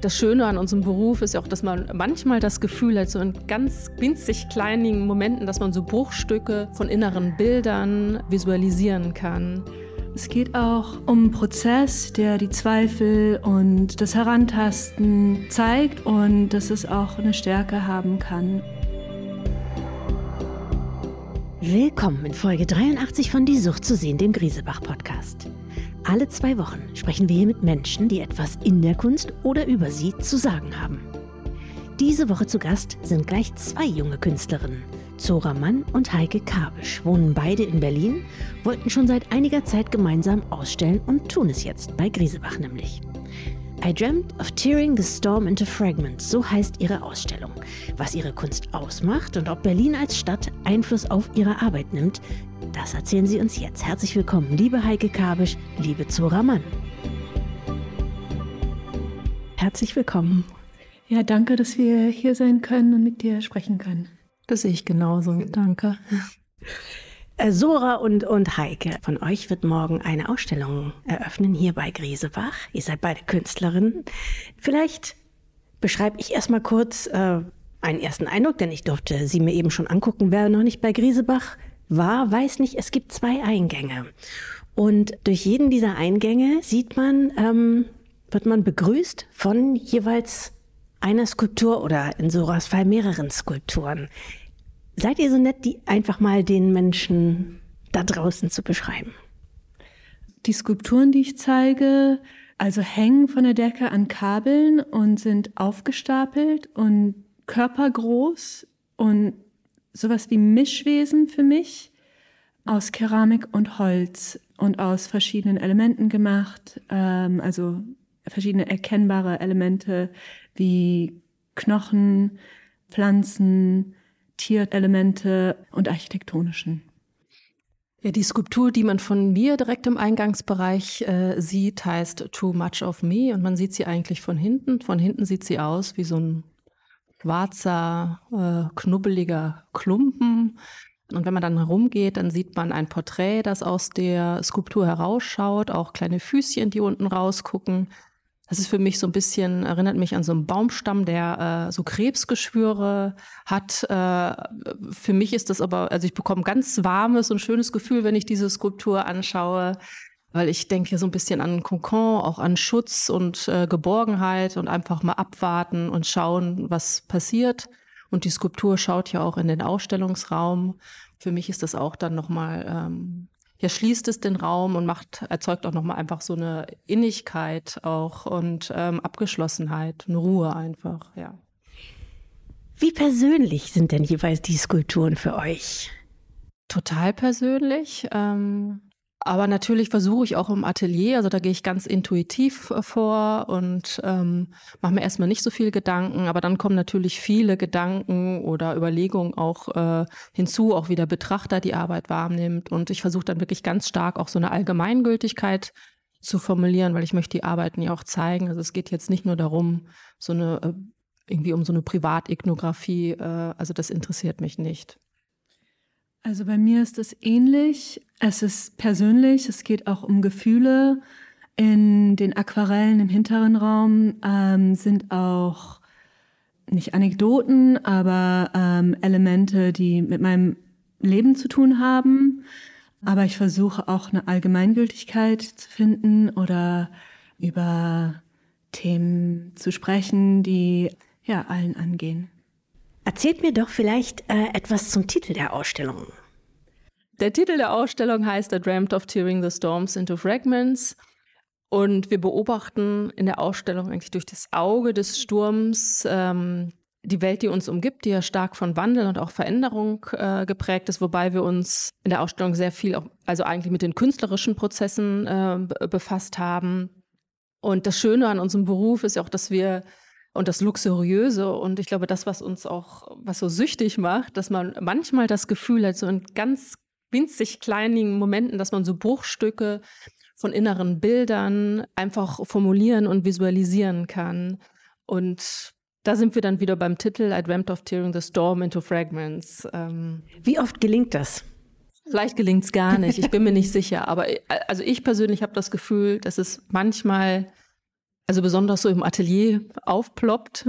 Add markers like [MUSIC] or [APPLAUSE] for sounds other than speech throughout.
Das Schöne an unserem Beruf ist ja auch, dass man manchmal das Gefühl hat, so in ganz winzig kleinen Momenten, dass man so Bruchstücke von inneren Bildern visualisieren kann. Es geht auch um einen Prozess, der die Zweifel und das Herantasten zeigt und dass es auch eine Stärke haben kann. Willkommen in Folge 83 von Die Sucht zu sehen, dem Griesebach-Podcast. Alle zwei Wochen sprechen wir hier mit Menschen, die etwas in der Kunst oder über sie zu sagen haben. Diese Woche zu Gast sind gleich zwei junge Künstlerinnen. Zora Mann und Heike Kabisch wohnen beide in Berlin, wollten schon seit einiger Zeit gemeinsam ausstellen und tun es jetzt bei Griesebach nämlich. I Dreamt of Tearing the Storm into Fragments, so heißt ihre Ausstellung. Was ihre Kunst ausmacht und ob Berlin als Stadt Einfluss auf ihre Arbeit nimmt, das erzählen sie uns jetzt. Herzlich willkommen, liebe Heike Kabisch, liebe Zora Mann. Herzlich willkommen. Ja, danke, dass wir hier sein können und mit dir sprechen können. Das sehe ich genauso. Danke. Äh, Sora und, und Heike, von euch wird morgen eine Ausstellung eröffnen hier bei Griesebach. Ihr seid beide Künstlerinnen. Vielleicht beschreibe ich erstmal kurz äh, einen ersten Eindruck, denn ich durfte sie mir eben schon angucken. Wer noch nicht bei Griesebach war, weiß nicht, es gibt zwei Eingänge. Und durch jeden dieser Eingänge sieht man, ähm, wird man begrüßt von jeweils einer Skulptur oder in Soras Fall mehreren Skulpturen. Seid ihr so nett, die einfach mal den Menschen da draußen zu beschreiben? Die Skulpturen, die ich zeige, also hängen von der Decke an Kabeln und sind aufgestapelt und körpergroß und sowas wie Mischwesen für mich aus Keramik und Holz und aus verschiedenen Elementen gemacht, ähm, also verschiedene erkennbare Elemente wie Knochen, Pflanzen, Tierelemente und architektonischen. Ja, die Skulptur, die man von mir direkt im Eingangsbereich äh, sieht, heißt Too Much of Me und man sieht sie eigentlich von hinten. Von hinten sieht sie aus wie so ein schwarzer, äh, knubbeliger Klumpen. Und wenn man dann herumgeht, dann sieht man ein Porträt, das aus der Skulptur herausschaut, auch kleine Füßchen, die unten rausgucken. Das ist für mich so ein bisschen, erinnert mich an so einen Baumstamm, der äh, so Krebsgeschwüre hat. Äh, für mich ist das aber, also ich bekomme ganz warmes und schönes Gefühl, wenn ich diese Skulptur anschaue, weil ich denke so ein bisschen an Kokon, auch an Schutz und äh, Geborgenheit und einfach mal abwarten und schauen, was passiert. Und die Skulptur schaut ja auch in den Ausstellungsraum. Für mich ist das auch dann nochmal ähm, ja, schließt es den Raum und macht, erzeugt auch nochmal einfach so eine Innigkeit auch und ähm, Abgeschlossenheit, eine Ruhe einfach, ja. Wie persönlich sind denn jeweils die Skulpturen für euch? Total persönlich. Ähm, aber natürlich versuche ich auch im Atelier, also da gehe ich ganz intuitiv äh, vor und ähm, mache mir erstmal nicht so viel Gedanken, aber dann kommen natürlich viele Gedanken oder Überlegungen auch äh, hinzu, auch wie der Betrachter die Arbeit wahrnimmt. Und ich versuche dann wirklich ganz stark auch so eine Allgemeingültigkeit zu formulieren, weil ich möchte die Arbeiten ja auch zeigen. Also es geht jetzt nicht nur darum, so eine äh, irgendwie um so eine Privatignographie, äh, also das interessiert mich nicht. Also bei mir ist es ähnlich. Es ist persönlich, es geht auch um Gefühle. In den Aquarellen im hinteren Raum ähm, sind auch nicht Anekdoten, aber ähm, Elemente, die mit meinem Leben zu tun haben. Aber ich versuche auch eine Allgemeingültigkeit zu finden oder über Themen zu sprechen, die ja allen angehen. Erzählt mir doch vielleicht äh, etwas zum Titel der Ausstellung. Der Titel der Ausstellung heißt I Dreamt of Tearing the Storms into Fragments. Und wir beobachten in der Ausstellung eigentlich durch das Auge des Sturms ähm, die Welt, die uns umgibt, die ja stark von Wandel und auch Veränderung äh, geprägt ist, wobei wir uns in der Ausstellung sehr viel, auch, also eigentlich mit den künstlerischen Prozessen äh, befasst haben. Und das Schöne an unserem Beruf ist ja auch, dass wir und das Luxuriöse und ich glaube, das, was uns auch, was so süchtig macht, dass man manchmal das Gefühl hat, so in ganz winzig kleinen Momenten, dass man so Bruchstücke von inneren Bildern einfach formulieren und visualisieren kann. Und da sind wir dann wieder beim Titel I Dreamt of Tearing the Storm into Fragments. Ähm, Wie oft gelingt das? Vielleicht gelingt es gar nicht, ich bin mir nicht sicher. Aber also ich persönlich habe das Gefühl, dass es manchmal also besonders so im Atelier aufploppt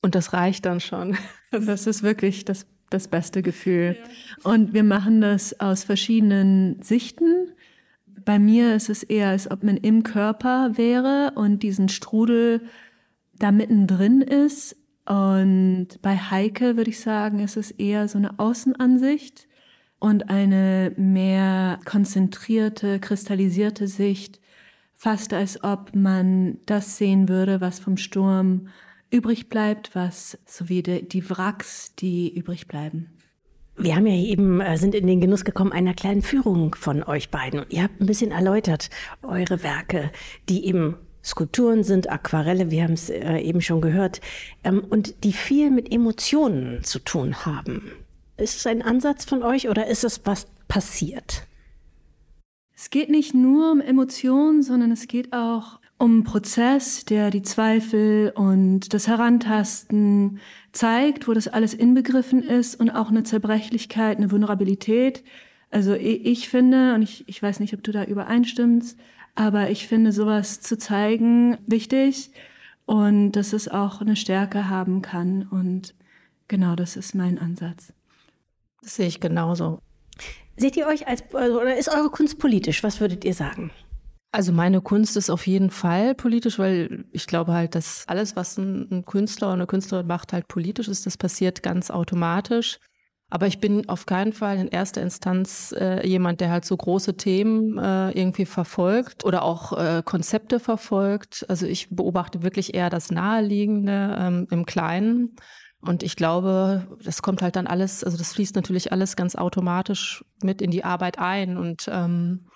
und das reicht dann schon. Das ist wirklich das, das beste Gefühl. Ja. Und wir machen das aus verschiedenen Sichten. Bei mir ist es eher, als ob man im Körper wäre und diesen Strudel da mittendrin ist. Und bei Heike würde ich sagen, ist es eher so eine Außenansicht und eine mehr konzentrierte, kristallisierte Sicht, fast als ob man das sehen würde, was vom Sturm übrig bleibt, was sowie die, die Wracks, die übrig bleiben. Wir haben ja eben, äh, sind in den Genuss gekommen einer kleinen Führung von euch beiden. Und ihr habt ein bisschen erläutert eure Werke, die eben Skulpturen sind, Aquarelle, wir haben es äh, eben schon gehört, ähm, und die viel mit Emotionen zu tun haben. Ist es ein Ansatz von euch oder ist es was passiert? Es geht nicht nur um Emotionen, sondern es geht auch um einen Prozess, der die Zweifel und das Herantasten zeigt, wo das alles inbegriffen ist und auch eine Zerbrechlichkeit, eine Vulnerabilität. Also ich finde, und ich, ich weiß nicht, ob du da übereinstimmst, aber ich finde sowas zu zeigen wichtig und dass es auch eine Stärke haben kann. Und genau das ist mein Ansatz. Das sehe ich genauso. Seht ihr euch als, oder ist eure Kunst politisch? Was würdet ihr sagen? Also meine Kunst ist auf jeden Fall politisch, weil ich glaube halt, dass alles, was ein, Künstler oder eine Künstlerin macht, halt politisch ist. Das passiert ganz automatisch. Aber ich bin auf keinen Fall in erster Instanz äh, jemand, der halt so große Themen äh, irgendwie verfolgt oder auch äh, Konzepte verfolgt. Also ich beobachte wirklich eher das Naheliegende ähm, im Kleinen. Und ich glaube, das kommt halt dann alles, also das fließt natürlich alles ganz automatisch mit in die Arbeit ein. Und ähm,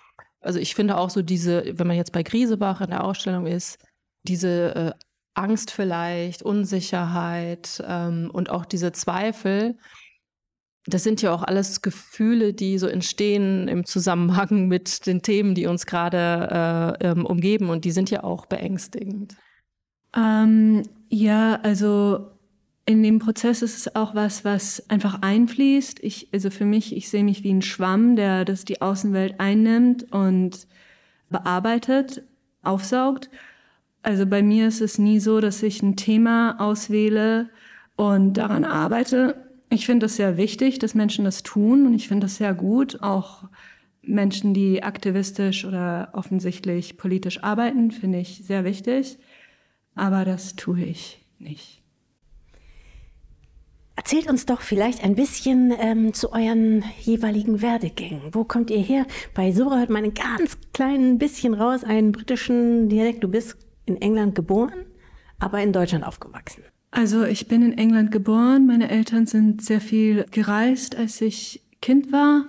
also ich finde auch so diese, wenn man jetzt bei Griesebach in der Ausstellung ist, diese äh, Angst vielleicht, Unsicherheit ähm, und auch diese Zweifel, das sind ja auch alles Gefühle, die so entstehen im Zusammenhang [LAUGHS] mit den Themen, die uns gerade äh, ähm, umgeben und die sind ja auch beängstigend. Ähm, ja, also in dem Prozess ist es auch was, was einfach einfließt. Ich, also für mich, ich sehe mich wie ein Schwamm, der das die Außenwelt einnimmt und bearbeitet, aufsaugt. Also bei mir ist es nie so, dass ich ein Thema auswähle und daran arbeite. Ich finde es sehr wichtig, dass Menschen das tun und ich finde das sehr gut. Auch Menschen, die aktivistisch oder offensichtlich politisch arbeiten, finde ich sehr wichtig. Aber das tue ich nicht. Erzählt uns doch vielleicht ein bisschen ähm, zu euren jeweiligen Werdegängen. Wo kommt ihr her? Bei Sora hört man ein ganz klein bisschen raus, einen britischen Dialekt. Du bist in England geboren, aber in Deutschland aufgewachsen. Also ich bin in England geboren. Meine Eltern sind sehr viel gereist, als ich Kind war.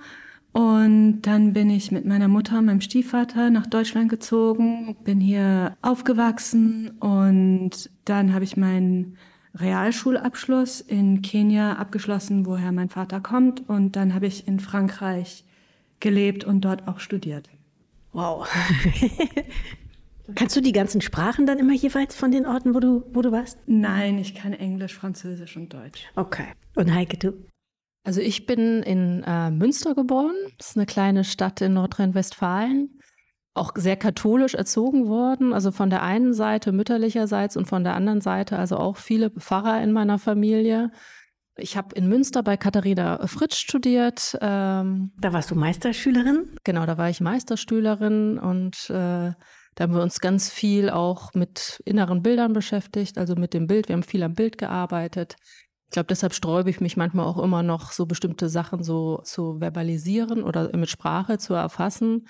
Und dann bin ich mit meiner Mutter und meinem Stiefvater nach Deutschland gezogen, bin hier aufgewachsen und dann habe ich meinen Realschulabschluss in Kenia abgeschlossen, woher mein Vater kommt. Und dann habe ich in Frankreich gelebt und dort auch studiert. Wow. [LAUGHS] Kannst du die ganzen Sprachen dann immer jeweils von den Orten, wo du, wo du warst? Nein, ich kann Englisch, Französisch und Deutsch. Okay. Und Heike, du? Also ich bin in äh, Münster geboren. Das ist eine kleine Stadt in Nordrhein-Westfalen auch sehr katholisch erzogen worden, also von der einen Seite mütterlicherseits und von der anderen Seite also auch viele Pfarrer in meiner Familie. Ich habe in Münster bei Katharina Fritsch studiert. Ähm, da warst du Meisterschülerin? Genau, da war ich Meisterschülerin und äh, da haben wir uns ganz viel auch mit inneren Bildern beschäftigt, also mit dem Bild. Wir haben viel am Bild gearbeitet. Ich glaube, deshalb sträube ich mich manchmal auch immer noch, so bestimmte Sachen so zu verbalisieren oder mit Sprache zu erfassen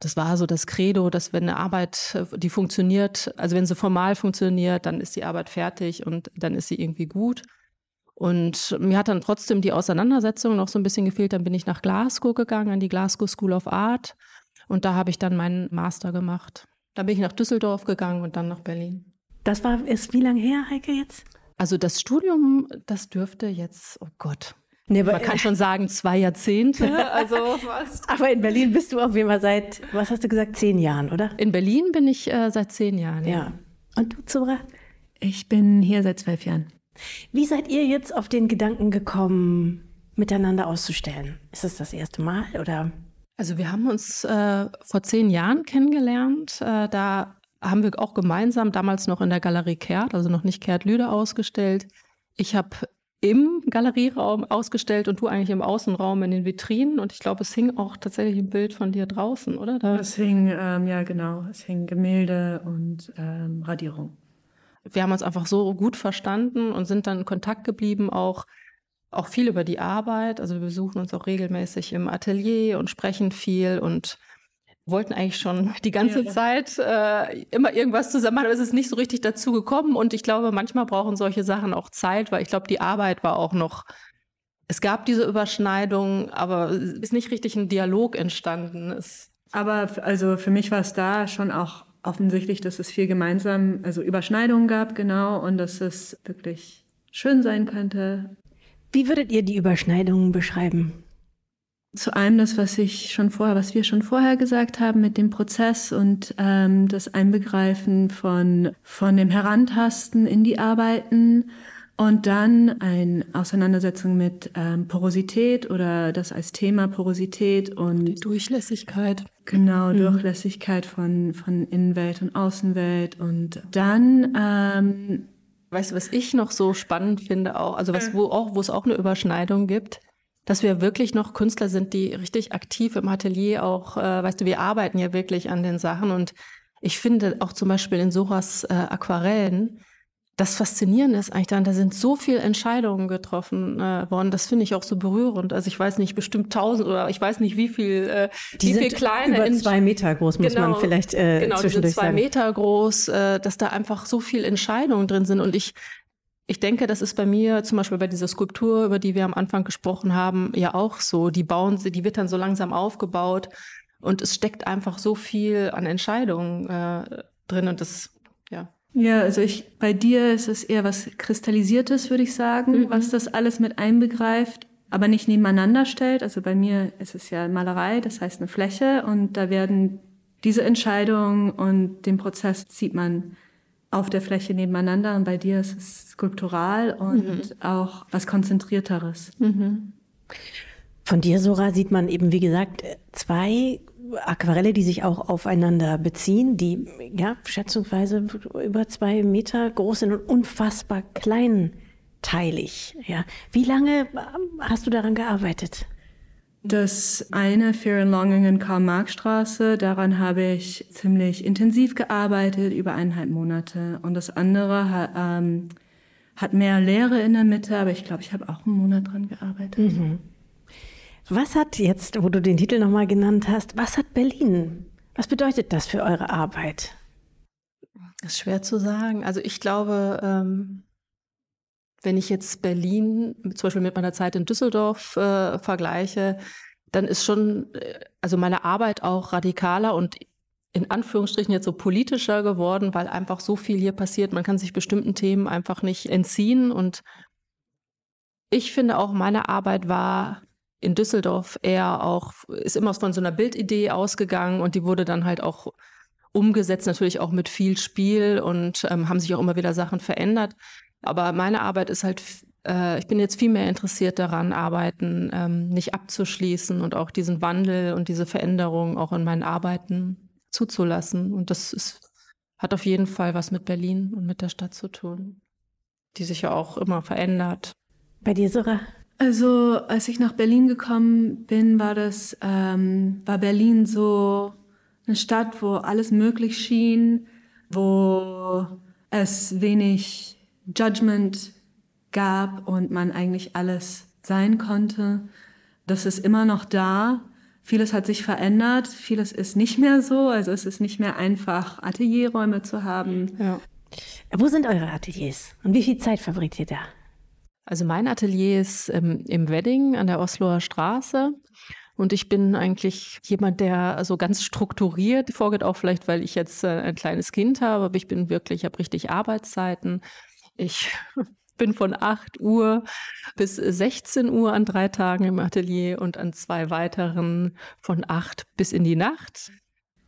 das war so das Credo, dass wenn eine Arbeit, äh, die funktioniert, also wenn sie formal funktioniert, dann ist die Arbeit fertig und dann ist sie irgendwie gut. Und mir hat dann trotzdem die Auseinandersetzung noch so ein bisschen gefehlt. Dann bin ich nach Glasgow gegangen, an die Glasgow School of Art. Und da habe ich dann meinen Master gemacht. Dann bin ich nach Düsseldorf gegangen und dann nach Berlin. Das war, ist wie lange her, Heike, jetzt? Also das Studium, das dürfte jetzt, oh Gott, Nee, Man kann schon sagen, zwei Jahrzehnte. [LAUGHS] Also fast. Aber in Berlin bist du auf jeden Fall seit, was hast du gesagt, zehn Jahren, oder? In Berlin bin ich äh, seit zehn Jahren. Ja. ja. Und du, Zora? Ich bin hier seit zwölf Jahren. Wie seid ihr jetzt auf den Gedanken gekommen, miteinander auszustellen? Ist es das erste Mal oder? Also wir haben uns äh, vor zehn Jahren kennengelernt. Äh, da haben wir auch gemeinsam damals noch in der Galerie Kehrt, also noch nicht Kehrt Lüde ausgestellt. Ich habe im Galerieraum ausgestellt und du eigentlich im Außenraum in den Vitrinen. Und ich glaube, es hing auch tatsächlich ein Bild von dir draußen, oder? Da es hing, ähm, ja genau, es hing Gemälde und ähm, Radierung. Wir haben uns einfach so gut verstanden und sind dann in Kontakt geblieben, auch, auch viel über die Arbeit. Also wir besuchen uns auch regelmäßig im Atelier und sprechen viel und wollten eigentlich schon [LAUGHS] die ganze ja. Zeit äh, immer irgendwas zusammen machen, aber es ist nicht so richtig dazu gekommen. Und ich glaube, manchmal brauchen solche Sachen auch Zeit, weil ich glaube, die Arbeit war auch noch. Es gab diese Überschneidung, aber es ist nicht richtig ein Dialog entstanden. Es aber also für mich war es da schon auch offensichtlich, dass es viel gemeinsam, also Überschneidungen gab, genau, und dass es wirklich schön sein könnte. Wie würdet ihr die Überschneidungen beschreiben? Zu einem das, was ich schon vorher, was wir schon vorher gesagt haben mit dem Prozess und ähm, das Einbegreifen von, von dem Herantasten in die Arbeiten und dann eine Auseinandersetzung mit ähm, Porosität oder das als Thema Porosität und die Durchlässigkeit. Genau, mhm. Durchlässigkeit von, von Innenwelt und Außenwelt und dann ähm, Weißt du, was ich noch so spannend finde, auch, also was, wo auch, wo es auch eine Überschneidung gibt, dass wir wirklich noch Künstler sind, die richtig aktiv im Atelier auch, äh, weißt du, wir arbeiten ja wirklich an den Sachen und ich finde auch zum Beispiel in Soras äh, Aquarellen, das Faszinierende ist eigentlich dann, da sind so viele Entscheidungen getroffen äh, worden. Das finde ich auch so berührend. Also ich weiß nicht, bestimmt tausend oder ich weiß nicht, wie viel, äh, die wie sind viel kleine. Über zwei Meter groß, muss genau, man vielleicht äh, genau, zwischendurch diese zwei sagen. Meter groß, äh, dass da einfach so viel Entscheidungen drin sind. Und ich ich denke, das ist bei mir zum Beispiel bei dieser Skulptur, über die wir am Anfang gesprochen haben, ja auch so. Die bauen sie, die wird dann so langsam aufgebaut und es steckt einfach so viel an Entscheidungen äh, drin und das, ja. Ja, also ich, bei dir ist es eher was Kristallisiertes, würde ich sagen, mhm. was das alles mit einbegreift, aber nicht nebeneinander stellt. Also bei mir ist es ja Malerei, das heißt eine Fläche und da werden diese Entscheidungen und den Prozess sieht man auf der Fläche nebeneinander und bei dir ist es skulptural und mhm. auch was Konzentrierteres. Mhm. Von dir, Sora, sieht man eben, wie gesagt, zwei Aquarelle, die sich auch aufeinander beziehen, die ja schätzungsweise über zwei Meter groß sind und unfassbar kleinteilig. Ja. Wie lange hast du daran gearbeitet? Das eine Fear and Longing in Karl-Marx-Straße, daran habe ich ziemlich intensiv gearbeitet, über eineinhalb Monate. Und das andere ähm, hat mehr Leere in der Mitte, aber ich glaube, ich habe auch einen Monat dran gearbeitet. Mhm. Was hat jetzt, wo du den Titel nochmal genannt hast, was hat Berlin? Was bedeutet das für eure Arbeit? Das ist schwer zu sagen. Also ich glaube, ähm, wenn ich jetzt Berlin zum Beispiel mit meiner Zeit in Düsseldorf äh, vergleiche, dann ist schon, äh, also meine Arbeit auch radikaler und in Anführungsstrichen jetzt so politischer geworden, weil einfach so viel hier passiert. Man kann sich bestimmten Themen einfach nicht entziehen. Und ich finde auch, meine Arbeit war in Düsseldorf eher auch, ist immer von so einer Bildidee ausgegangen und die wurde dann halt auch umgesetzt, natürlich auch mit viel Spiel und ähm, haben sich auch immer wieder Sachen verändert. Aber meine Arbeit ist halt, äh, ich bin jetzt viel mehr interessiert daran, Arbeiten ähm, nicht abzuschließen und auch diesen Wandel und diese Veränderung auch in meinen Arbeiten zuzulassen. Und das ist, hat auf jeden Fall was mit Berlin und mit der Stadt zu tun, die sich ja auch immer verändert. Bei dir, Sora? Also, als ich nach Berlin gekommen bin, war das, ähm, war Berlin so eine Stadt, wo alles möglich schien, wo es wenig Judgment gab und man eigentlich alles sein konnte. Das ist immer noch da. Vieles hat sich verändert, vieles ist nicht mehr so. Also es ist nicht mehr einfach, Atelierräume zu haben. Ja. Wo sind eure Ateliers und wie viel Zeit verbringt ihr da? Also mein Atelier ist ähm, im Wedding an der Osloer Straße. Und ich bin eigentlich jemand, der so ganz strukturiert vorgeht, auch vielleicht, weil ich jetzt äh, ein kleines Kind habe, aber ich bin wirklich, ich habe richtig Arbeitszeiten. Ich [LAUGHS] bin von 8 Uhr bis 16 Uhr an drei Tagen im Atelier und an zwei weiteren von 8 bis in die Nacht.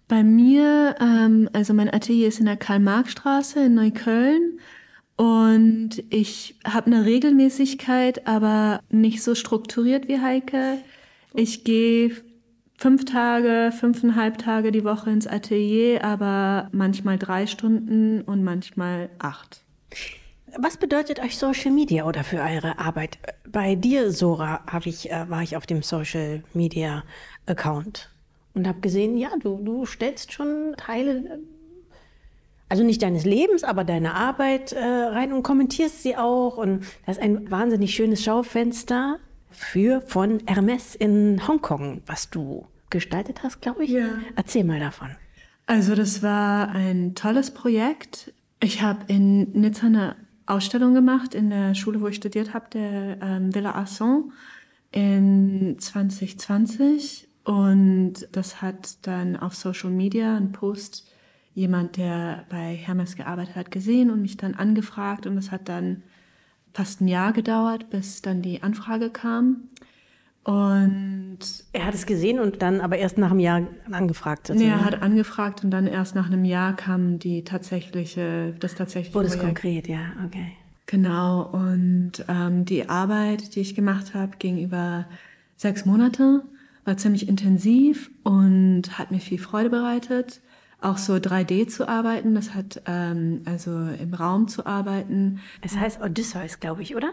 Bei mir, ähm, also mein Atelier ist in der Karl-Marx-Straße in Neukölln und ich habe eine Regelmäßigkeit, aber nicht so strukturiert wie Heike. Ich gehe fünf Tage, fünfeinhalb Tage die Woche ins Atelier, aber manchmal drei Stunden und manchmal acht. Was bedeutet euch Social Media oder für eure Arbeit? Bei dir, Sora, ich, äh, war ich auf dem Social Media Account und habe gesehen, ja, du, du stellst schon Teile, also nicht deines Lebens, aber deine Arbeit äh, rein und kommentierst sie auch. Und das ist ein wahnsinnig schönes Schaufenster für von Hermes in Hongkong, was du gestaltet hast, glaube ich. Ja. Erzähl mal davon. Also das war ein tolles Projekt. Ich habe in Nizza eine Ausstellung gemacht in der Schule, wo ich studiert habe, der ähm, Villa Arson in 2020 und das hat dann auf Social Media ein Post jemand, der bei Hermes gearbeitet hat, gesehen und mich dann angefragt und das hat dann fast ein Jahr gedauert, bis dann die Anfrage kam. Und er hat es gesehen und dann aber erst nach einem Jahr angefragt. Nee, er hat angefragt und dann erst nach einem Jahr kam die tatsächliche, das tatsächliche. Wurde es konkret, ja, okay. Genau. Und ähm, die Arbeit, die ich gemacht habe, ging über sechs Monate, war ziemlich intensiv und hat mir viel Freude bereitet. Auch so 3D zu arbeiten, das hat ähm, also im Raum zu arbeiten. Es heißt Odysseus, glaube ich, oder?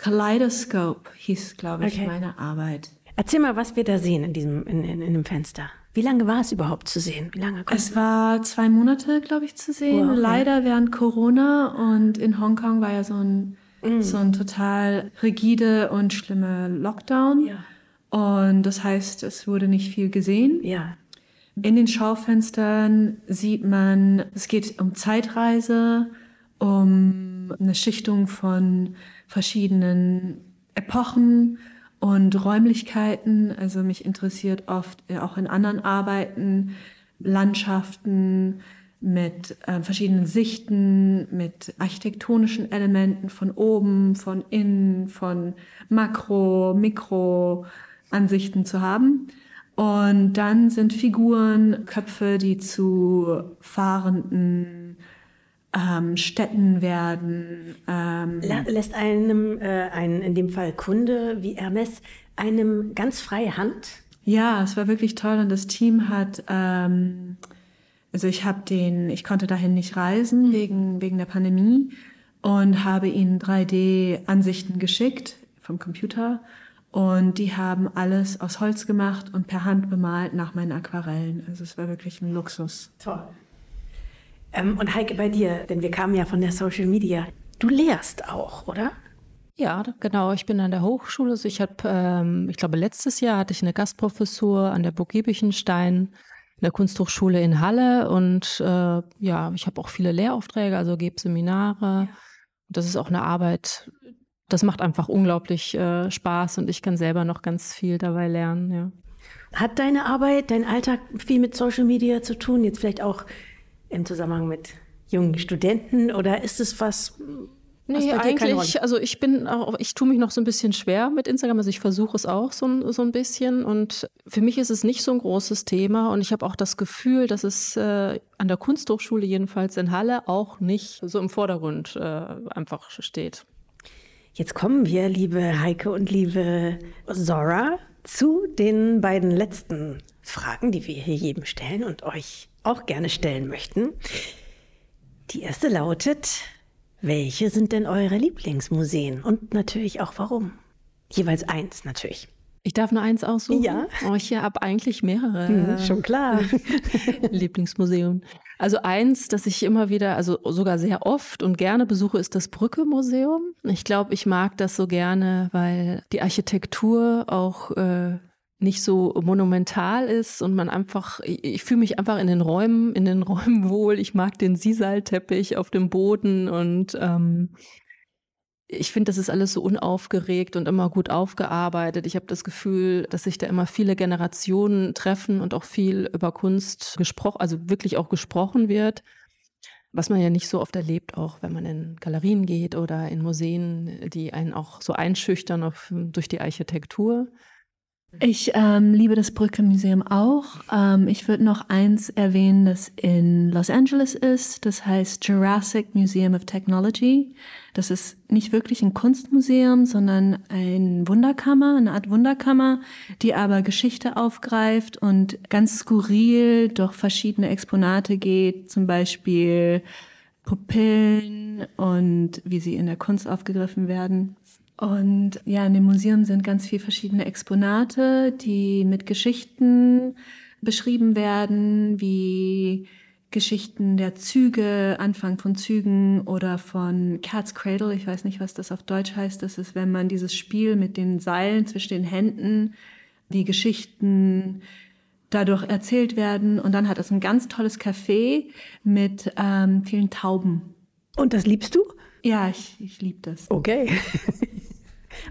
Kaleidoscope hieß, glaube ich, okay. meine Arbeit. Erzähl mal, was wir da sehen in diesem in, in, in dem Fenster. Wie lange war es überhaupt zu sehen? Wie lange? Es war zwei Monate, glaube ich, zu sehen. Wow, okay. Leider während Corona und in Hongkong war ja so ein mm. so ein total rigide und schlimme Lockdown. Ja. Und das heißt, es wurde nicht viel gesehen. Ja. In den Schaufenstern sieht man, es geht um Zeitreise, um eine Schichtung von verschiedenen Epochen und Räumlichkeiten. Also mich interessiert oft äh, auch in anderen Arbeiten Landschaften mit äh, verschiedenen Sichten, mit architektonischen Elementen von oben, von innen, von Makro, Mikro Ansichten zu haben. Und dann sind Figuren, Köpfe, die zu fahrenden ähm, Städten werden. Ähm Lässt einem, äh, ein, in dem Fall Kunde wie Hermes, einem ganz freie Hand? Ja, es war wirklich toll und das Team hat, ähm, also ich habe den, ich konnte dahin nicht reisen wegen, wegen der Pandemie und habe ihnen 3D-Ansichten geschickt vom Computer und die haben alles aus Holz gemacht und per Hand bemalt nach meinen Aquarellen. Also es war wirklich ein Luxus. Toll. Ähm, und Heike, bei dir, denn wir kamen ja von der Social Media. Du lehrst auch, oder? Ja, genau. Ich bin an der Hochschule. Also ich habe, ähm, ich glaube, letztes Jahr hatte ich eine Gastprofessur an der Burg Giebichenstein in der Kunsthochschule in Halle und äh, ja, ich habe auch viele Lehraufträge, also gebe Seminare. Ja. Das ist auch eine Arbeit, das macht einfach unglaublich äh, Spaß und ich kann selber noch ganz viel dabei lernen. Ja. Hat deine Arbeit, dein Alltag viel mit Social Media zu tun? Jetzt vielleicht auch im Zusammenhang mit jungen Studenten oder ist es was? Nee, eigentlich, also ich bin auch, ich tue mich noch so ein bisschen schwer mit Instagram, also ich versuche es auch so, so ein bisschen und für mich ist es nicht so ein großes Thema und ich habe auch das Gefühl, dass es äh, an der Kunsthochschule jedenfalls in Halle auch nicht so im Vordergrund äh, einfach steht. Jetzt kommen wir, liebe Heike und liebe Zora, zu den beiden letzten Fragen, die wir hier jedem stellen und euch auch gerne stellen möchten. Die erste lautet, welche sind denn eure Lieblingsmuseen? Und natürlich auch warum? Jeweils eins natürlich. Ich darf nur eins aussuchen? Ja. Oh, ich habe eigentlich mehrere. Hm, schon klar. [LAUGHS] Lieblingsmuseum. Also eins, das ich immer wieder, also sogar sehr oft und gerne besuche, ist das Brücke-Museum. Ich glaube, ich mag das so gerne, weil die Architektur auch äh, nicht so monumental ist und man einfach, ich, ich fühle mich einfach in den Räumen, in den [LAUGHS] Räumen wohl. Ich mag den Sisalteppich auf dem Boden und ähm, ich finde, das ist alles so unaufgeregt und immer gut aufgearbeitet. Ich habe das Gefühl, dass sich da immer viele Generationen treffen und auch viel über Kunst gesprochen, also wirklich auch gesprochen wird. Was man ja nicht so oft erlebt, auch wenn man in Galerien geht oder in Museen, die einen auch so einschüchtern auf, durch die Architektur. Ich ähm, liebe das Brücke Museum auch. Ähm, ich würde noch eins erwähnen, das in Los Angeles ist. Das heißt Jurassic Museum of Technology. Das ist nicht wirklich ein Kunstmuseum, sondern ein Wunderkammer, eine Art Wunderkammer, die aber Geschichte aufgreift und ganz skurril durch verschiedene Exponate geht. Zum Beispiel Pupillen und wie sie in der Kunst aufgegriffen werden. Und ja, in dem Museum sind ganz viele verschiedene Exponate, die mit Geschichten beschrieben werden, wie Geschichten der Züge, Anfang von Zügen oder von Cat's Cradle. Ich weiß nicht, was das auf Deutsch heißt. Das ist, wenn man dieses Spiel mit den Seilen zwischen den Händen, die Geschichten dadurch erzählt werden. Und dann hat es ein ganz tolles Café mit ähm, vielen Tauben. Und das liebst du? Ja, ich, ich liebe das. Okay. [LAUGHS]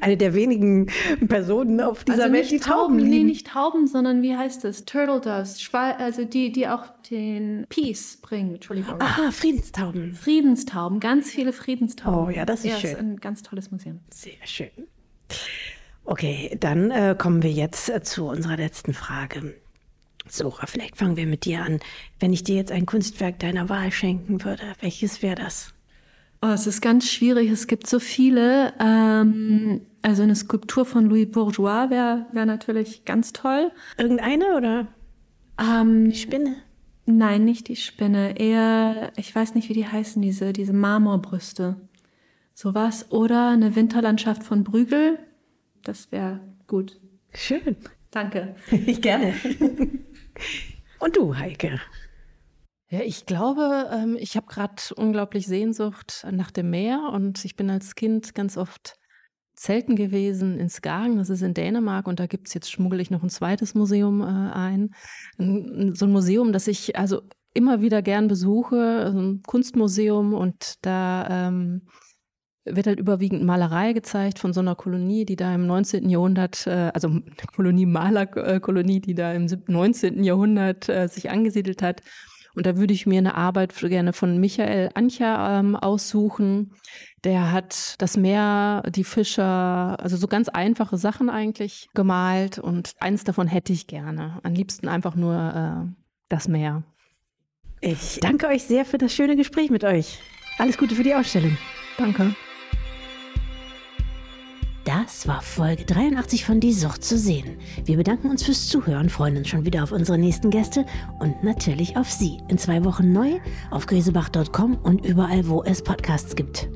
Eine der wenigen Personen auf dieser also Welt, die Tauben, lieben. Nee, nicht Tauben, sondern wie heißt es? Turtle Doves. Schwal also die, die auch den Peace bringen. Entschuldigung. Aha, Friedenstauben. Friedенstauben, ganz viele Friedenstauben. Oh ja, das ist ja, schön. Ist ein ganz tolles Museum. Sehr schön. Okay, dann äh, kommen wir jetzt äh, zu unserer letzten Frage. Sora, vielleicht fangen wir mit dir an. Wenn ich dir jetzt ein Kunstwerk deiner Wahl schenken würde, welches wäre das? Oh, es ist ganz schwierig. Es gibt so viele. Ähm, also eine Skulptur von Louis Bourgeois wäre wär natürlich ganz toll. Irgendeine oder? Ähm, die Spinne? Nein, nicht die Spinne. Eher, ich weiß nicht, wie die heißen, diese, diese Marmorbrüste. Sowas. Oder eine Winterlandschaft von Brügel. Das wäre gut. Schön. Danke. [LAUGHS] Ich gerne. [LAUGHS] Und du, Heike? Ja, ich glaube, ähm, ich habe gerade unglaublich Sehnsucht nach dem Meer und ich bin als Kind ganz oft Zelten gewesen in Skagen, das ist in Dänemark und da gibt's jetzt schmuggel ich noch ein zweites Museum äh, ein. So ein Museum, das ich also immer wieder gern besuche, so ein Kunstmuseum und da ähm, wird halt überwiegend Malerei gezeigt von so einer Kolonie, die da im 19. Jahrhundert, äh, also Kolonie Malerkolonie, die da im 19. Jahrhundert äh, sich angesiedelt hat. Und da würde ich mir eine Arbeit gerne von Michael Ancher ähm, aussuchen. Der hat das Meer, die Fischer, also so ganz einfache Sachen eigentlich gemalt. Und eins davon hätte ich gerne. Am liebsten einfach nur äh, das Meer. Ich danke euch sehr für das schöne Gespräch mit euch. Alles Gute für die Ausstellung. Danke. Das war Folge 83 von Die Sucht zu sehen. Wir bedanken uns fürs Zuhören, freuen uns schon wieder auf unsere nächsten Gäste und natürlich auf Sie. In zwei Wochen neu auf grisebach.com und überall, wo es Podcasts gibt.